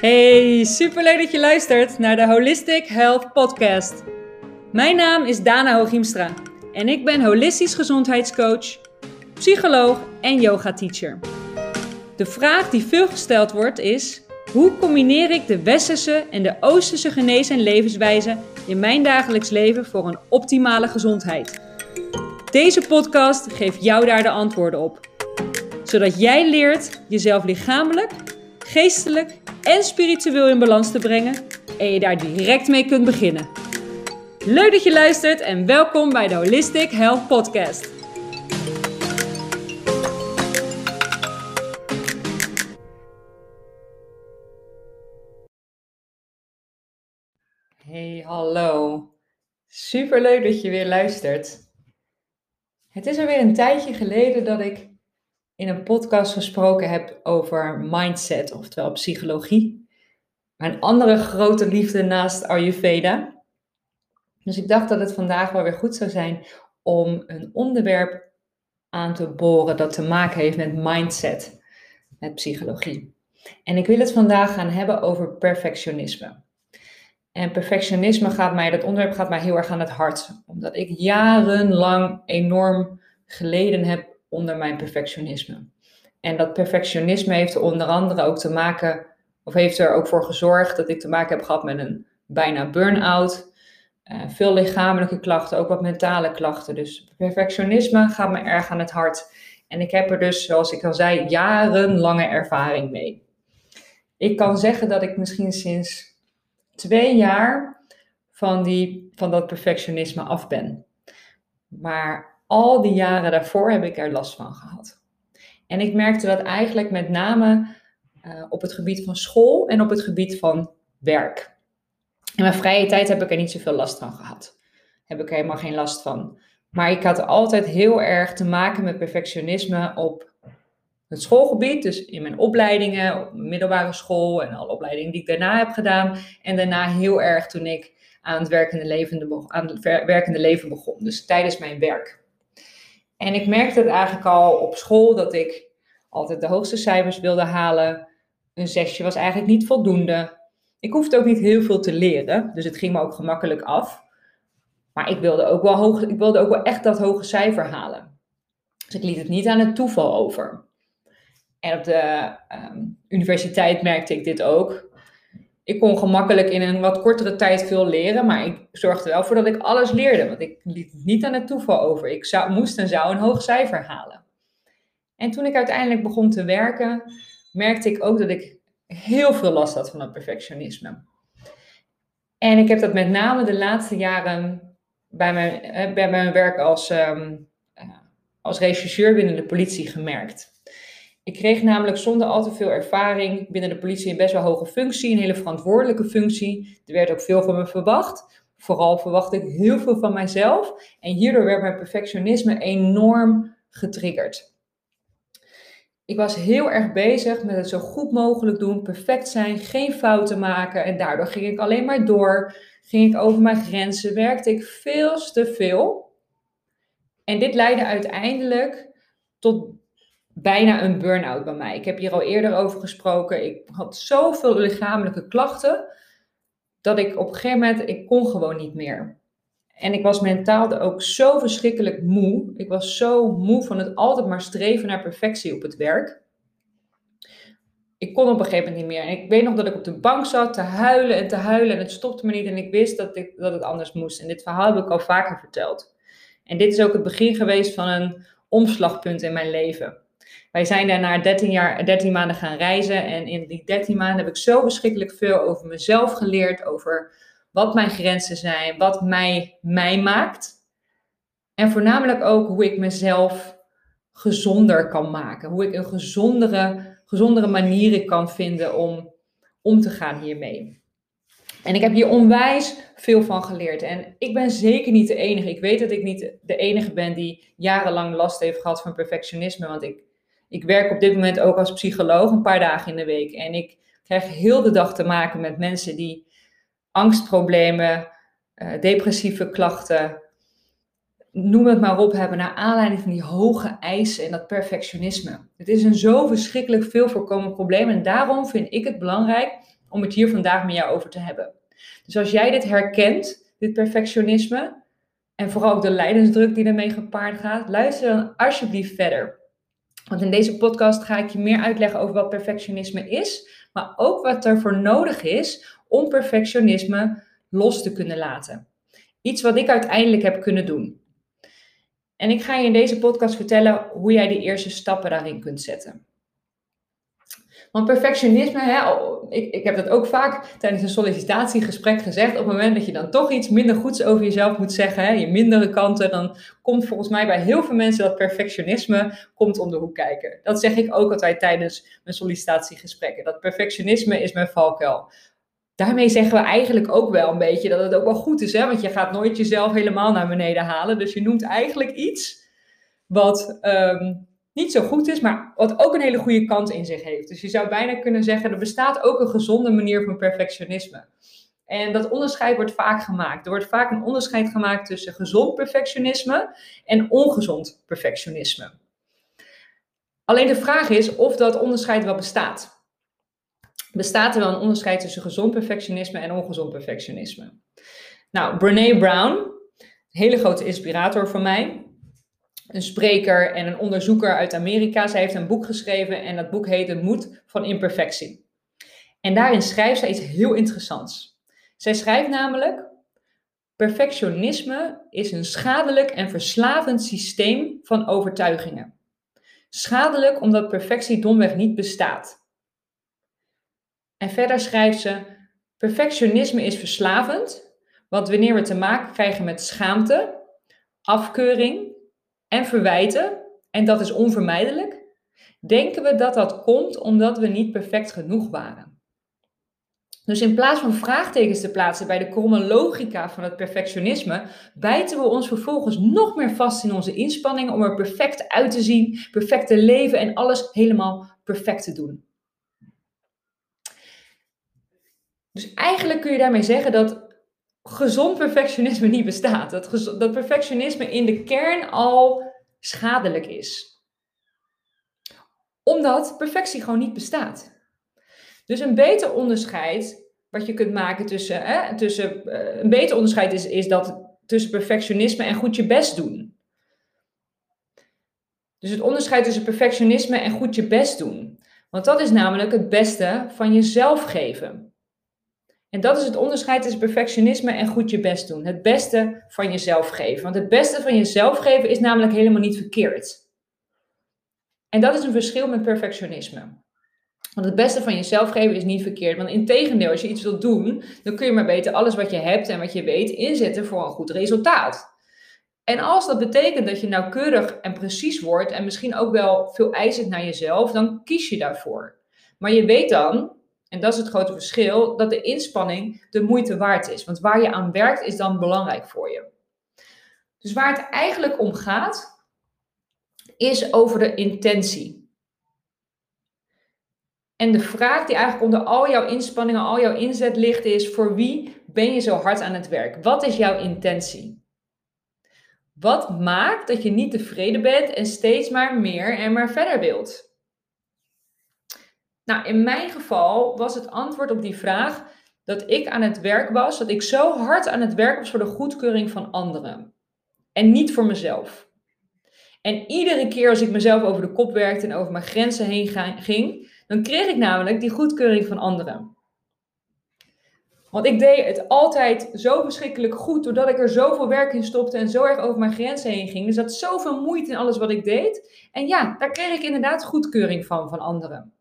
Hey, superleuk dat je luistert naar de Holistic Health Podcast. Mijn naam is Dana Hooghiemstra en ik ben holistisch gezondheidscoach, psycholoog en yoga teacher. De vraag die veel gesteld wordt is: hoe combineer ik de westerse en de oosterse genees- en levenswijze in mijn dagelijks leven voor een optimale gezondheid? Deze podcast geeft jou daar de antwoorden op, zodat jij leert jezelf lichamelijk, geestelijk en spiritueel in balans te brengen en je daar direct mee kunt beginnen. Leuk dat je luistert en welkom bij de Holistic Health Podcast. Hey, hallo. Super leuk dat je weer luistert. Het is alweer een tijdje geleden dat ik in een podcast gesproken heb over mindset, oftewel psychologie. Mijn andere grote liefde naast Ayurveda. Dus ik dacht dat het vandaag wel weer goed zou zijn om een onderwerp aan te boren dat te maken heeft met mindset, met psychologie. En ik wil het vandaag gaan hebben over perfectionisme. En perfectionisme gaat mij, dat onderwerp gaat mij heel erg aan het hart. Omdat ik jarenlang enorm geleden heb onder mijn perfectionisme. En dat perfectionisme heeft er onder andere ook te maken, of heeft er ook voor gezorgd dat ik te maken heb gehad met een bijna burn-out. Uh, veel lichamelijke klachten, ook wat mentale klachten. Dus perfectionisme gaat me erg aan het hart. En ik heb er dus, zoals ik al zei, jarenlange ervaring mee. Ik kan zeggen dat ik misschien sinds twee jaar van, die, van dat perfectionisme af ben. Maar al die jaren daarvoor heb ik er last van gehad. En ik merkte dat eigenlijk met name uh, op het gebied van school en op het gebied van werk. In mijn vrije tijd heb ik er niet zoveel last van gehad. Heb ik er helemaal geen last van. Maar ik had altijd heel erg te maken met perfectionisme op het schoolgebied. Dus in mijn opleidingen, op middelbare school en alle opleidingen die ik daarna heb gedaan. En daarna heel erg toen ik aan het werkende leven, aan het werkende leven begon. Dus tijdens mijn werk. En ik merkte het eigenlijk al op school dat ik altijd de hoogste cijfers wilde halen. Een zesje was eigenlijk niet voldoende. Ik hoefde ook niet heel veel te leren, dus het ging me ook gemakkelijk af. Maar ik wilde ook wel, hoog, ik wilde ook wel echt dat hoge cijfer halen. Dus ik liet het niet aan het toeval over. En op de ehm, universiteit merkte ik dit ook ik kon gemakkelijk in een wat kortere tijd veel leren, maar ik zorgde wel voor dat ik alles leerde, want ik liet het niet aan het toeval over. Ik zou, moest en zou een hoog cijfer halen. En toen ik uiteindelijk begon te werken, merkte ik ook dat ik heel veel last had van het perfectionisme. En ik heb dat met name de laatste jaren bij mijn, eh, bij mijn werk als, um, als rechercheur binnen de politie gemerkt. Ik kreeg namelijk zonder al te veel ervaring binnen de politie een best wel hoge functie, een hele verantwoordelijke functie. Er werd ook veel van me verwacht. Vooral verwachtte ik heel veel van mijzelf. En hierdoor werd mijn perfectionisme enorm getriggerd. Ik was heel erg bezig met het zo goed mogelijk doen, perfect zijn, geen fouten maken. En daardoor ging ik alleen maar door. Ging ik over mijn grenzen, werkte ik veel te veel. En dit leidde uiteindelijk tot bijna een burn-out bij mij. Ik heb hier al eerder over gesproken. Ik had zoveel lichamelijke klachten dat ik op een gegeven moment, ik kon gewoon niet meer. En ik was mentaal ook zo verschrikkelijk moe. Ik was zo moe van het altijd maar streven naar perfectie op het werk. Ik kon op een gegeven moment niet meer. En ik weet nog dat ik op de bank zat te huilen en te huilen. En het stopte me niet. En ik wist dat, ik, dat het anders moest. En dit verhaal heb ik al vaker verteld. En dit is ook het begin geweest van een omslagpunt in mijn leven. Wij zijn daarna 13, jaar, 13 maanden gaan reizen. En in die 13 maanden heb ik zo verschrikkelijk veel over mezelf geleerd. Over wat mijn grenzen zijn, wat mij mij maakt. En voornamelijk ook hoe ik mezelf gezonder kan maken. Hoe ik een gezondere, gezondere manieren kan vinden om om te gaan hiermee. En ik heb hier onwijs veel van geleerd. En ik ben zeker niet de enige. Ik weet dat ik niet de enige ben die jarenlang last heeft gehad van perfectionisme. Want ik ik werk op dit moment ook als psycholoog een paar dagen in de week. En ik krijg heel de dag te maken met mensen die angstproblemen, uh, depressieve klachten, noem het maar op, hebben naar aanleiding van die hoge eisen en dat perfectionisme. Het is een zo verschrikkelijk veel voorkomend probleem. En daarom vind ik het belangrijk om het hier vandaag met jou over te hebben. Dus als jij dit herkent, dit perfectionisme, en vooral ook de lijdensdruk die ermee gepaard gaat, luister dan alsjeblieft verder. Want in deze podcast ga ik je meer uitleggen over wat perfectionisme is, maar ook wat er voor nodig is om perfectionisme los te kunnen laten. Iets wat ik uiteindelijk heb kunnen doen. En ik ga je in deze podcast vertellen hoe jij de eerste stappen daarin kunt zetten. Want perfectionisme, hè, ik, ik heb dat ook vaak tijdens een sollicitatiegesprek gezegd. Op het moment dat je dan toch iets minder goeds over jezelf moet zeggen, hè, je mindere kanten, dan komt volgens mij bij heel veel mensen dat perfectionisme komt om de hoek kijken. Dat zeg ik ook altijd tijdens mijn sollicitatiegesprekken. Dat perfectionisme is mijn valkuil. Daarmee zeggen we eigenlijk ook wel een beetje dat het ook wel goed is, hè? want je gaat nooit jezelf helemaal naar beneden halen. Dus je noemt eigenlijk iets wat ehm, niet zo goed is, maar wat ook een hele goede kant in zich heeft. Dus je zou bijna kunnen zeggen, er bestaat ook een gezonde manier van perfectionisme. En dat onderscheid wordt vaak gemaakt. Er wordt vaak een onderscheid gemaakt tussen gezond perfectionisme en ongezond perfectionisme. Alleen de vraag is of dat onderscheid wel bestaat. Bestaat er wel een onderscheid tussen gezond perfectionisme en ongezond perfectionisme? Nou, Brene Brown, een hele grote inspirator voor mij, een spreker en een onderzoeker uit Amerika. Zij heeft een boek geschreven en dat boek heet De Moed van Imperfectie. En daarin schrijft zij iets heel interessants. Zij schrijft namelijk: Perfectionisme is een schadelijk en verslavend systeem van overtuigingen. Schadelijk omdat perfectie domweg niet bestaat. En verder schrijft ze: Perfectionisme is verslavend, want wanneer we te maken krijgen met schaamte, afkeuring, en verwijten, en dat is onvermijdelijk, denken we dat dat komt omdat we niet perfect genoeg waren. Dus in plaats van vraagtekens te plaatsen bij de kromme logica van het perfectionisme, bijten we ons vervolgens nog meer vast in onze inspanningen om er perfect uit te zien, perfect te leven en alles helemaal perfect te doen. Dus eigenlijk kun je daarmee zeggen dat gezond perfectionisme niet bestaat. Dat, dat perfectionisme in de kern al schadelijk is. Omdat perfectie gewoon niet bestaat. Dus een beter onderscheid wat je kunt maken tussen, hè, tussen uh, een beter onderscheid is, is dat tussen perfectionisme en goed je best doen. Dus het onderscheid tussen perfectionisme en goed je best doen. Want dat is namelijk het beste van jezelf geven. En dat is het onderscheid tussen perfectionisme en goed je best doen. Het beste van jezelf geven. Want het beste van jezelf geven is namelijk helemaal niet verkeerd. En dat is een verschil met perfectionisme. Want het beste van jezelf geven is niet verkeerd. Want in tegendeel, als je iets wilt doen, dan kun je maar beter alles wat je hebt en wat je weet inzetten voor een goed resultaat. En als dat betekent dat je nauwkeurig en precies wordt en misschien ook wel veel eisend naar jezelf, dan kies je daarvoor. Maar je weet dan en dat is het grote verschil, dat de inspanning de moeite waard is. Want waar je aan werkt is dan belangrijk voor je. Dus waar het eigenlijk om gaat, is over de intentie. En de vraag die eigenlijk onder al jouw inspanningen, al jouw inzet ligt, is: voor wie ben je zo hard aan het werk? Wat is jouw intentie? Wat maakt dat je niet tevreden bent en steeds maar meer en maar verder wilt? Nou, in mijn geval was het antwoord op die vraag dat ik aan het werk was, dat ik zo hard aan het werk was voor de goedkeuring van anderen. En niet voor mezelf. En iedere keer als ik mezelf over de kop werkte en over mijn grenzen heen ging, dan kreeg ik namelijk die goedkeuring van anderen. Want ik deed het altijd zo verschrikkelijk goed, doordat ik er zoveel werk in stopte en zo erg over mijn grenzen heen ging. Dus dat zoveel moeite in alles wat ik deed. En ja, daar kreeg ik inderdaad goedkeuring van van anderen.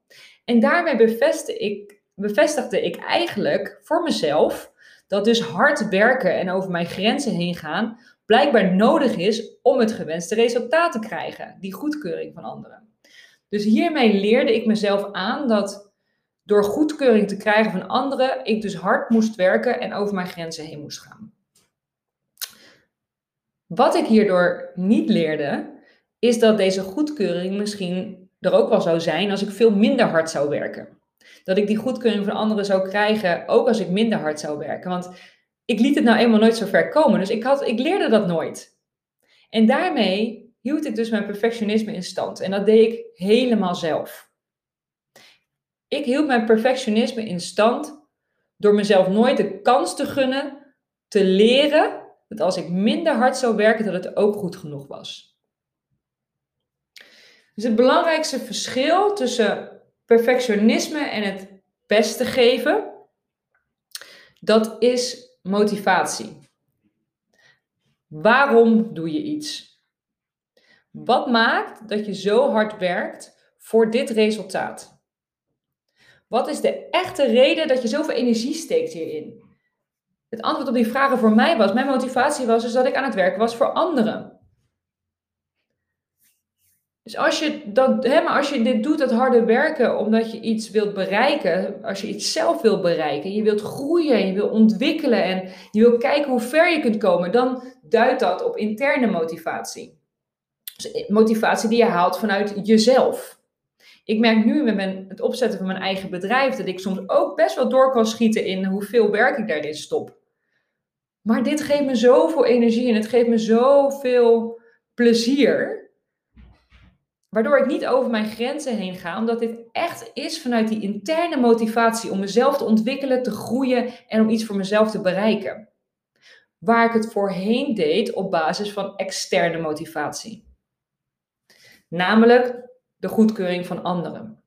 En daarmee bevestigde ik, bevestigde ik eigenlijk voor mezelf dat dus hard werken en over mijn grenzen heen gaan blijkbaar nodig is om het gewenste resultaat te krijgen, die goedkeuring van anderen. Dus hiermee leerde ik mezelf aan dat door goedkeuring te krijgen van anderen, ik dus hard moest werken en over mijn grenzen heen moest gaan. Wat ik hierdoor niet leerde, is dat deze goedkeuring misschien er ook wel zou zijn als ik veel minder hard zou werken. Dat ik die goedkeuring van anderen zou krijgen, ook als ik minder hard zou werken. Want ik liet het nou eenmaal nooit zo ver komen. Dus ik, had, ik leerde dat nooit. En daarmee hield ik dus mijn perfectionisme in stand. En dat deed ik helemaal zelf. Ik hield mijn perfectionisme in stand door mezelf nooit de kans te gunnen te leren dat als ik minder hard zou werken, dat het ook goed genoeg was. Dus het belangrijkste verschil tussen perfectionisme en het beste geven, dat is motivatie. Waarom doe je iets? Wat maakt dat je zo hard werkt voor dit resultaat? Wat is de echte reden dat je zoveel energie steekt hierin? Het antwoord op die vragen voor mij was, mijn motivatie was dus dat ik aan het werken was voor anderen. Dus als je, dat, hè, maar als je dit doet, dat harde werken, omdat je iets wilt bereiken, als je iets zelf wilt bereiken, je wilt groeien, je wilt ontwikkelen en je wilt kijken hoe ver je kunt komen, dan duidt dat op interne motivatie. Dus eh, motivatie die je haalt vanuit jezelf. Ik merk nu met het opzetten van mijn eigen bedrijf dat ik soms ook best wel door kan schieten in hoeveel werk ik daarin stop. Maar dit geeft me zoveel energie en het geeft me zoveel plezier. Waardoor ik niet over mijn grenzen heen ga, omdat dit echt is vanuit die interne motivatie om mezelf te ontwikkelen, te groeien en om iets voor mezelf te bereiken. Waar ik het voorheen deed op basis van externe motivatie. Namelijk de goedkeuring van anderen.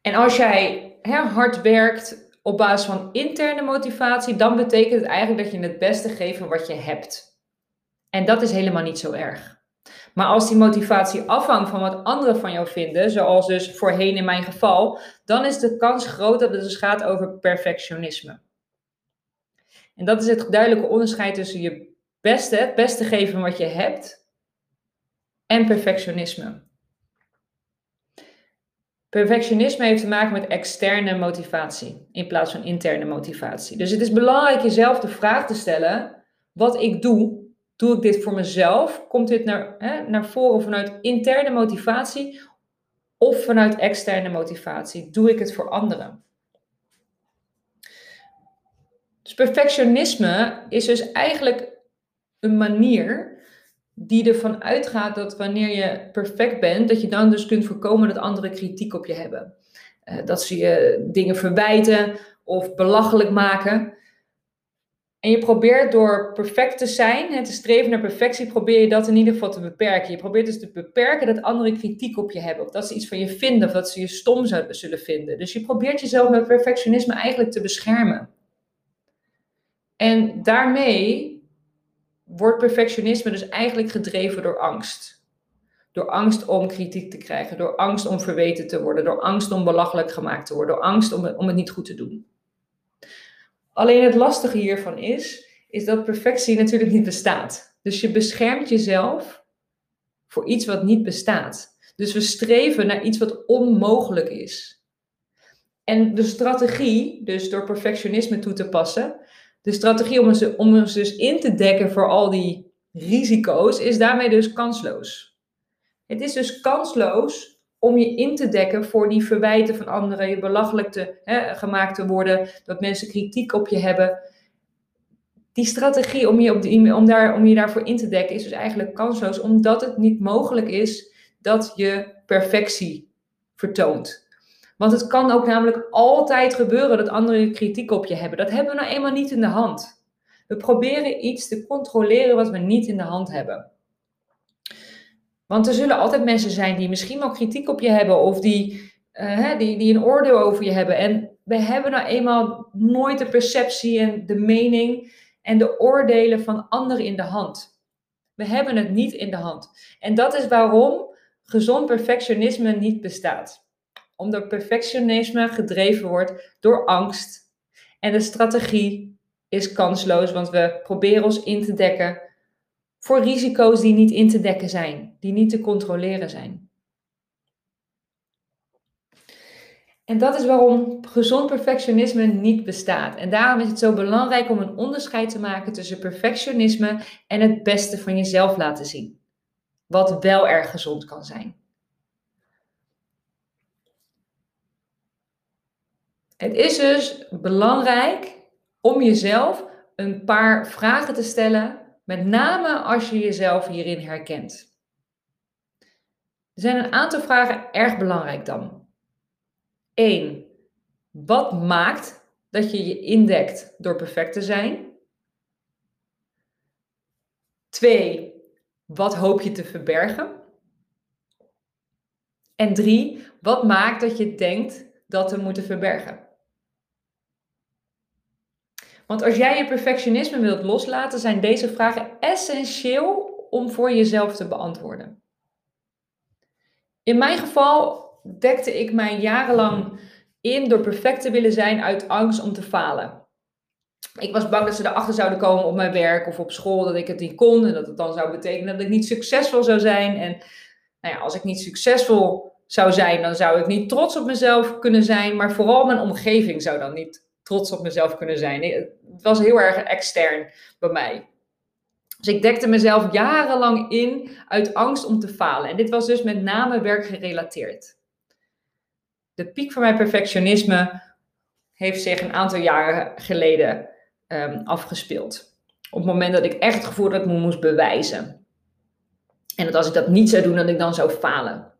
En als jij hard werkt op basis van interne motivatie, dan betekent het eigenlijk dat je het beste geeft wat je hebt. En dat is helemaal niet zo erg. Maar als die motivatie afhangt van wat anderen van jou vinden, zoals dus voorheen in mijn geval, dan is de kans groot dat het dus gaat over perfectionisme. En dat is het duidelijke onderscheid tussen je beste, het beste geven wat je hebt, en perfectionisme. Perfectionisme heeft te maken met externe motivatie in plaats van interne motivatie. Dus het is belangrijk jezelf de vraag te stellen: wat ik doe, Doe ik dit voor mezelf? Komt dit naar, hè, naar voren vanuit interne motivatie of vanuit externe motivatie? Doe ik het voor anderen? Dus perfectionisme is dus eigenlijk een manier die ervan uitgaat dat wanneer je perfect bent, dat je dan dus kunt voorkomen dat anderen kritiek op je hebben. Uh, dat ze je dingen verwijten of belachelijk maken. En je probeert door perfect te zijn, te streven naar perfectie, probeer je dat in ieder geval te beperken. Je probeert dus te beperken dat anderen kritiek op je hebben, of dat ze iets van je vinden, of dat ze je stom zullen vinden. Dus je probeert jezelf met perfectionisme eigenlijk te beschermen. En daarmee wordt perfectionisme dus eigenlijk gedreven door angst. Door angst om kritiek te krijgen, door angst om verweten te worden, door angst om belachelijk gemaakt te worden, door angst om om het niet goed te doen. Alleen het lastige hiervan is, is dat perfectie natuurlijk niet bestaat. Dus je beschermt jezelf voor iets wat niet bestaat. Dus we streven naar iets wat onmogelijk is. En de strategie, dus door perfectionisme toe te passen, de strategie om ons, om ons dus in te dekken voor al die risico's, is daarmee dus kansloos. Het is dus kansloos om je in te dekken voor die verwijten van anderen, je belachelijk te, hè, gemaakt te worden, dat mensen kritiek op je hebben. Die strategie om je, op om, daar, om je daarvoor in te dekken is dus eigenlijk kansloos, omdat het niet mogelijk is dat je perfectie vertoont. Want het kan ook namelijk altijd gebeuren dat anderen kritiek op je hebben. Dat hebben we nou eenmaal niet in de hand. We proberen iets te controleren wat we niet in de hand hebben. Want er zullen altijd mensen zijn die misschien wel kritiek op je hebben of die, uh, die, die een oordeel over je hebben. En we hebben nou eenmaal nooit de perceptie en de mening en de oordelen van anderen in de hand. We hebben het niet in de hand. En dat is waarom gezond perfectionisme niet bestaat. Omdat perfectionisme gedreven wordt door angst. En de strategie is kansloos, want we proberen ons in te dekken voor risico's die niet in te dekken zijn, die niet te controleren zijn. En dat is waarom gezond perfectionisme niet bestaat. En daarom is het zo belangrijk om een onderscheid te maken tussen perfectionisme en het beste van jezelf laten zien. Wat wel erg gezond kan zijn. Het is dus belangrijk om jezelf een paar vragen te stellen met name als je jezelf hierin herkent. Er zijn een aantal vragen erg belangrijk dan. 1. Wat maakt dat je je indekt door perfect te zijn? Twee, wat hoop je te verbergen? En drie, wat maakt dat je denkt dat we moeten verbergen? Want als jij je perfectionisme wilt loslaten, zijn deze vragen essentieel om voor jezelf te beantwoorden. In mijn geval dekte ik mij jarenlang in door perfect te willen zijn uit angst om te falen. Ik was bang dat ze erachter zouden komen op mijn werk of op school dat ik het niet kon en dat het dan zou betekenen dat ik niet succesvol zou zijn. En nou ja, als ik niet succesvol zou zijn, dan zou ik niet trots op mezelf kunnen zijn, maar vooral mijn omgeving zou dan niet trots op mezelf kunnen zijn. Het was heel erg extern bij mij. Dus ik dekte mezelf jarenlang in uit angst om te falen. En dit was dus met name werkgerelateerd. De piek van mijn perfectionisme heeft zich een aantal jaren geleden um, afgespeeld. Op het moment dat ik echt het gevoel dat ik me moest bewijzen. En dat als ik dat niet zou doen, dat ik dan zou falen.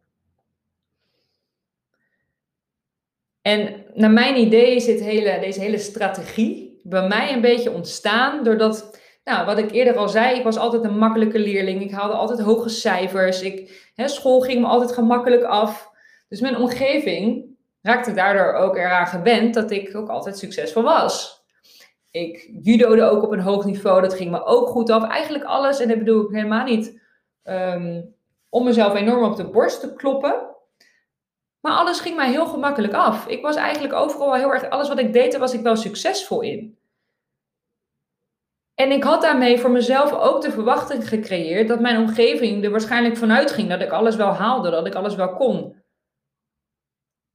En naar mijn idee is hele, deze hele strategie bij mij een beetje ontstaan doordat, nou, wat ik eerder al zei, ik was altijd een makkelijke leerling. Ik haalde altijd hoge cijfers. Ik, hè, school ging me altijd gemakkelijk af. Dus mijn omgeving raakte daardoor ook eraan gewend dat ik ook altijd succesvol was. Ik judode ook op een hoog niveau, dat ging me ook goed af. Eigenlijk alles, en dat bedoel ik helemaal niet um, om mezelf enorm op de borst te kloppen. Maar alles ging mij heel gemakkelijk af. Ik was eigenlijk overal heel erg, alles wat ik deed, daar was ik wel succesvol in. En ik had daarmee voor mezelf ook de verwachting gecreëerd dat mijn omgeving er waarschijnlijk vanuit ging dat ik alles wel haalde, dat ik alles wel kon.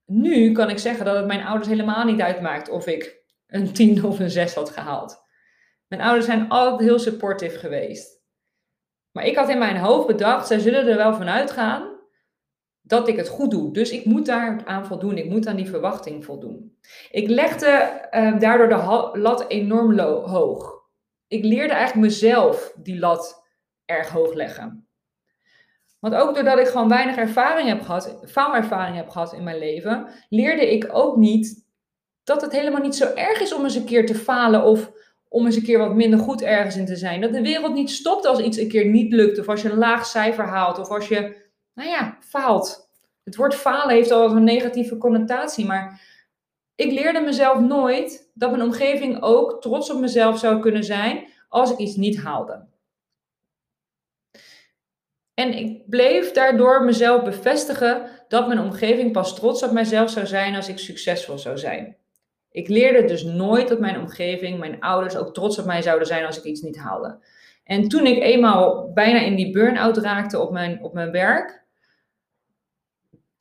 Nu kan ik zeggen dat het mijn ouders helemaal niet uitmaakt of ik een 10 of een 6 had gehaald. Mijn ouders zijn altijd heel supportive geweest. Maar ik had in mijn hoofd bedacht, zij zullen er wel vanuit gaan dat ik het goed doe. Dus ik moet daar aan voldoen. Ik moet aan die verwachting voldoen. Ik legde uh, daardoor de lat enorm hoog. Ik leerde eigenlijk mezelf die lat erg hoog leggen. Want ook doordat ik gewoon weinig ervaring heb gehad, faalervaring heb gehad in mijn leven, leerde ik ook niet dat het helemaal niet zo erg is om eens een keer te falen of om eens een keer wat minder goed ergens in te zijn. Dat de wereld niet stopt als iets een keer niet lukt of als je een laag cijfer haalt of als je nou ja, faalt. Het woord falen heeft al een negatieve connotatie, maar ik leerde mezelf nooit dat mijn omgeving ook trots op mezelf zou kunnen zijn als ik iets niet haalde. En ik bleef daardoor mezelf bevestigen dat mijn omgeving pas trots op mijzelf zou zijn als ik succesvol zou zijn. Ik leerde dus nooit dat mijn omgeving, mijn ouders ook trots op mij zouden zijn als ik iets niet haalde. En toen ik eenmaal bijna in die burn-out raakte op mijn, op mijn werk,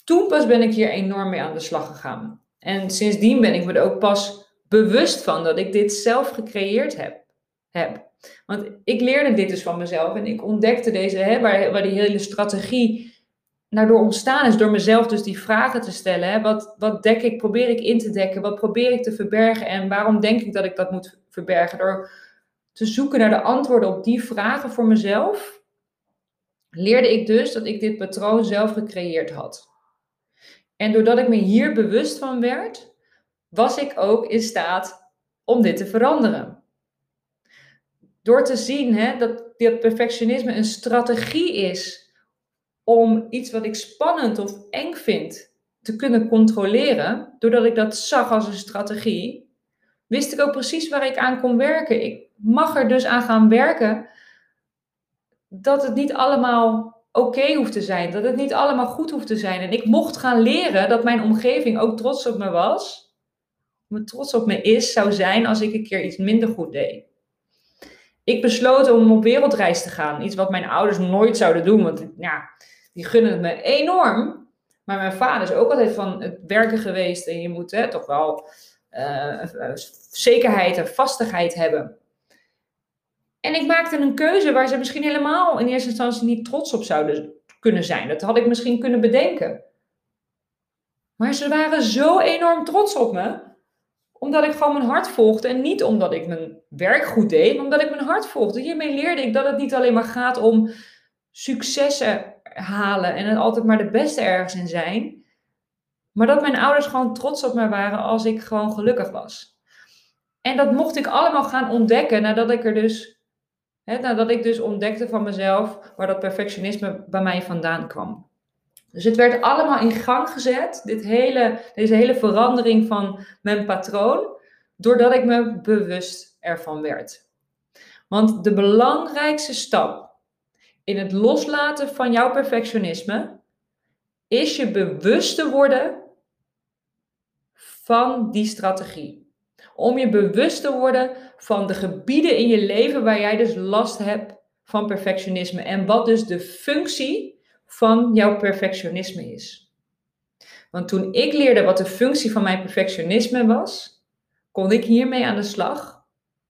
toen pas ben ik hier enorm mee aan de slag gegaan. En sindsdien ben ik me er ook pas bewust van dat ik dit zelf gecreëerd heb. heb. Want ik leerde dit dus van mezelf en ik ontdekte deze, hè, waar, waar die hele strategie naar door ontstaan is, door mezelf dus die vragen te stellen. Hè. Wat, wat dek ik, probeer ik in te dekken? Wat probeer ik te verbergen? En waarom denk ik dat ik dat moet verbergen? Door te zoeken naar de antwoorden op die vragen voor mezelf, leerde ik dus dat ik dit patroon zelf gecreëerd had. En doordat ik me hier bewust van werd, was ik ook in staat om dit te veranderen. Door te zien hè, dat dat perfectionisme een strategie is om iets wat ik spannend of eng vind te kunnen controleren, doordat ik dat zag als een strategie, wist ik ook precies waar ik aan kon werken. Ik mag er dus aan gaan werken dat het niet allemaal oké hoeft te zijn. Dat het niet allemaal goed hoeft te zijn. En ik mocht gaan leren dat mijn omgeving ook trots op me was. Trots op me is, zou zijn als ik een keer iets minder goed deed. Ik besloot om op wereldreis te gaan. Iets wat mijn ouders nooit zouden doen. Want ja, die gunnen het me enorm. Maar mijn vader is ook altijd van het werken geweest. En je moet hè, toch wel uh, zekerheid en vastigheid hebben. En ik maakte een keuze waar ze misschien helemaal in eerste instantie niet trots op zouden kunnen zijn. Dat had ik misschien kunnen bedenken. Maar ze waren zo enorm trots op me, omdat ik gewoon mijn hart volgde. En niet omdat ik mijn werk goed deed, maar omdat ik mijn hart volgde. Hiermee leerde ik dat het niet alleen maar gaat om successen halen en het altijd maar de beste ergens in zijn. Maar dat mijn ouders gewoon trots op mij waren als ik gewoon gelukkig was. En dat mocht ik allemaal gaan ontdekken nadat ik er dus, hè, nadat ik dus ontdekte van mezelf waar dat perfectionisme bij mij vandaan kwam. Dus het werd allemaal in gang gezet, dit hele, deze hele verandering van mijn patroon, doordat ik me bewust ervan werd. Want de belangrijkste stap in het loslaten van jouw perfectionisme is je bewust te worden van die strategie. Om je bewust te worden van de gebieden in je leven waar jij dus last hebt van perfectionisme en wat dus de functie van jouw perfectionisme is. Want toen ik leerde wat de functie van mijn perfectionisme was, kon ik hiermee aan de slag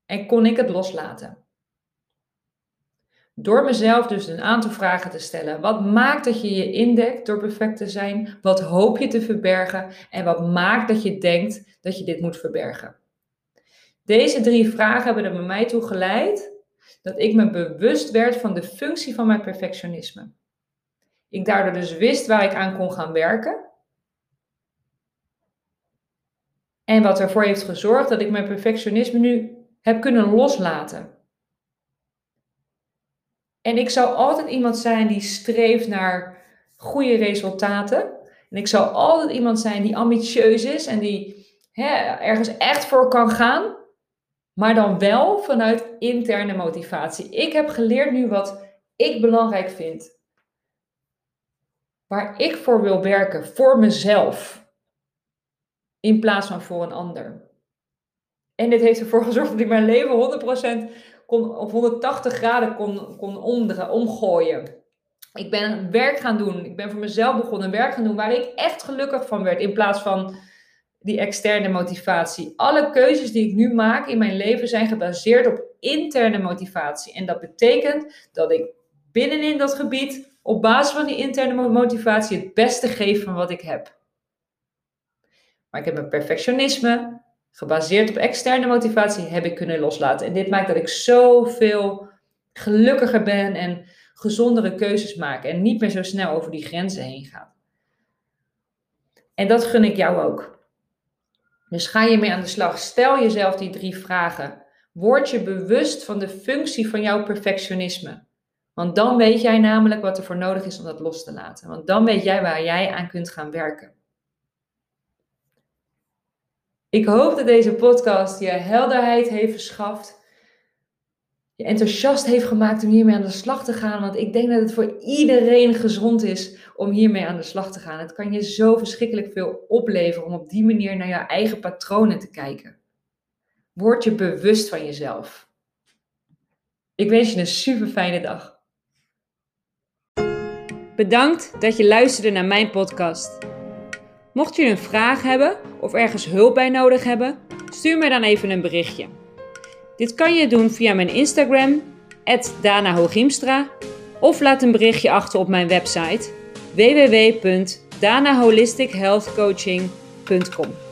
en kon ik het loslaten. Door mezelf dus een aantal vragen te stellen. Wat maakt dat je je indekt door perfect te zijn? Wat hoop je te verbergen? En wat maakt dat je denkt dat je dit moet verbergen? Deze drie vragen hebben er bij mij toe geleid dat ik me bewust werd van de functie van mijn perfectionisme. Ik daardoor dus wist waar ik aan kon gaan werken. En wat ervoor heeft gezorgd dat ik mijn perfectionisme nu heb kunnen loslaten. En ik zou altijd iemand zijn die streeft naar goede resultaten. En ik zou altijd iemand zijn die ambitieus is en die hè, ergens echt voor kan gaan. Maar dan wel vanuit interne motivatie. Ik heb geleerd nu wat ik belangrijk vind. Waar ik voor wil werken, voor mezelf. In plaats van voor een ander. En dit heeft ervoor gezorgd dat ik mijn leven 100% kon, op 180 graden kon, kon omgooien. Ik ben werk gaan doen. Ik ben voor mezelf begonnen werk gaan doen waar ik echt gelukkig van werd. In plaats van die externe motivatie. Alle keuzes die ik nu maak in mijn leven zijn gebaseerd op interne motivatie. En dat betekent dat ik binnenin dat gebied op basis van die interne motivatie het beste geef van wat ik heb. Maar ik heb een perfectionisme, gebaseerd op externe motivatie, heb ik kunnen loslaten. En dit maakt dat ik zoveel gelukkiger ben en gezondere keuzes maak en niet meer zo snel over die grenzen heen ga. En dat gun ik jou ook. Dus ga je mee aan de slag. Stel jezelf die drie vragen. Word je bewust van de functie van jouw perfectionisme. Want dan weet jij namelijk wat er voor nodig is om dat los te laten. Want dan weet jij waar jij aan kunt gaan werken. Ik hoop dat deze podcast je helderheid heeft verschaft. Je enthousiast heeft gemaakt om hiermee aan de slag te gaan. Want ik denk dat het voor iedereen gezond is om hiermee aan de slag te gaan. Het kan je zo verschrikkelijk veel opleveren om op die manier naar je eigen patronen te kijken. Word je bewust van jezelf. Ik wens je een super fijne dag. Bedankt dat je luisterde naar mijn podcast. Mocht je een vraag hebben of ergens hulp bij nodig hebben, stuur mij dan even een berichtje. Dit kan je doen via mijn Instagram, Dana of laat een berichtje achter op mijn website www.danaholistichealthcoaching.com.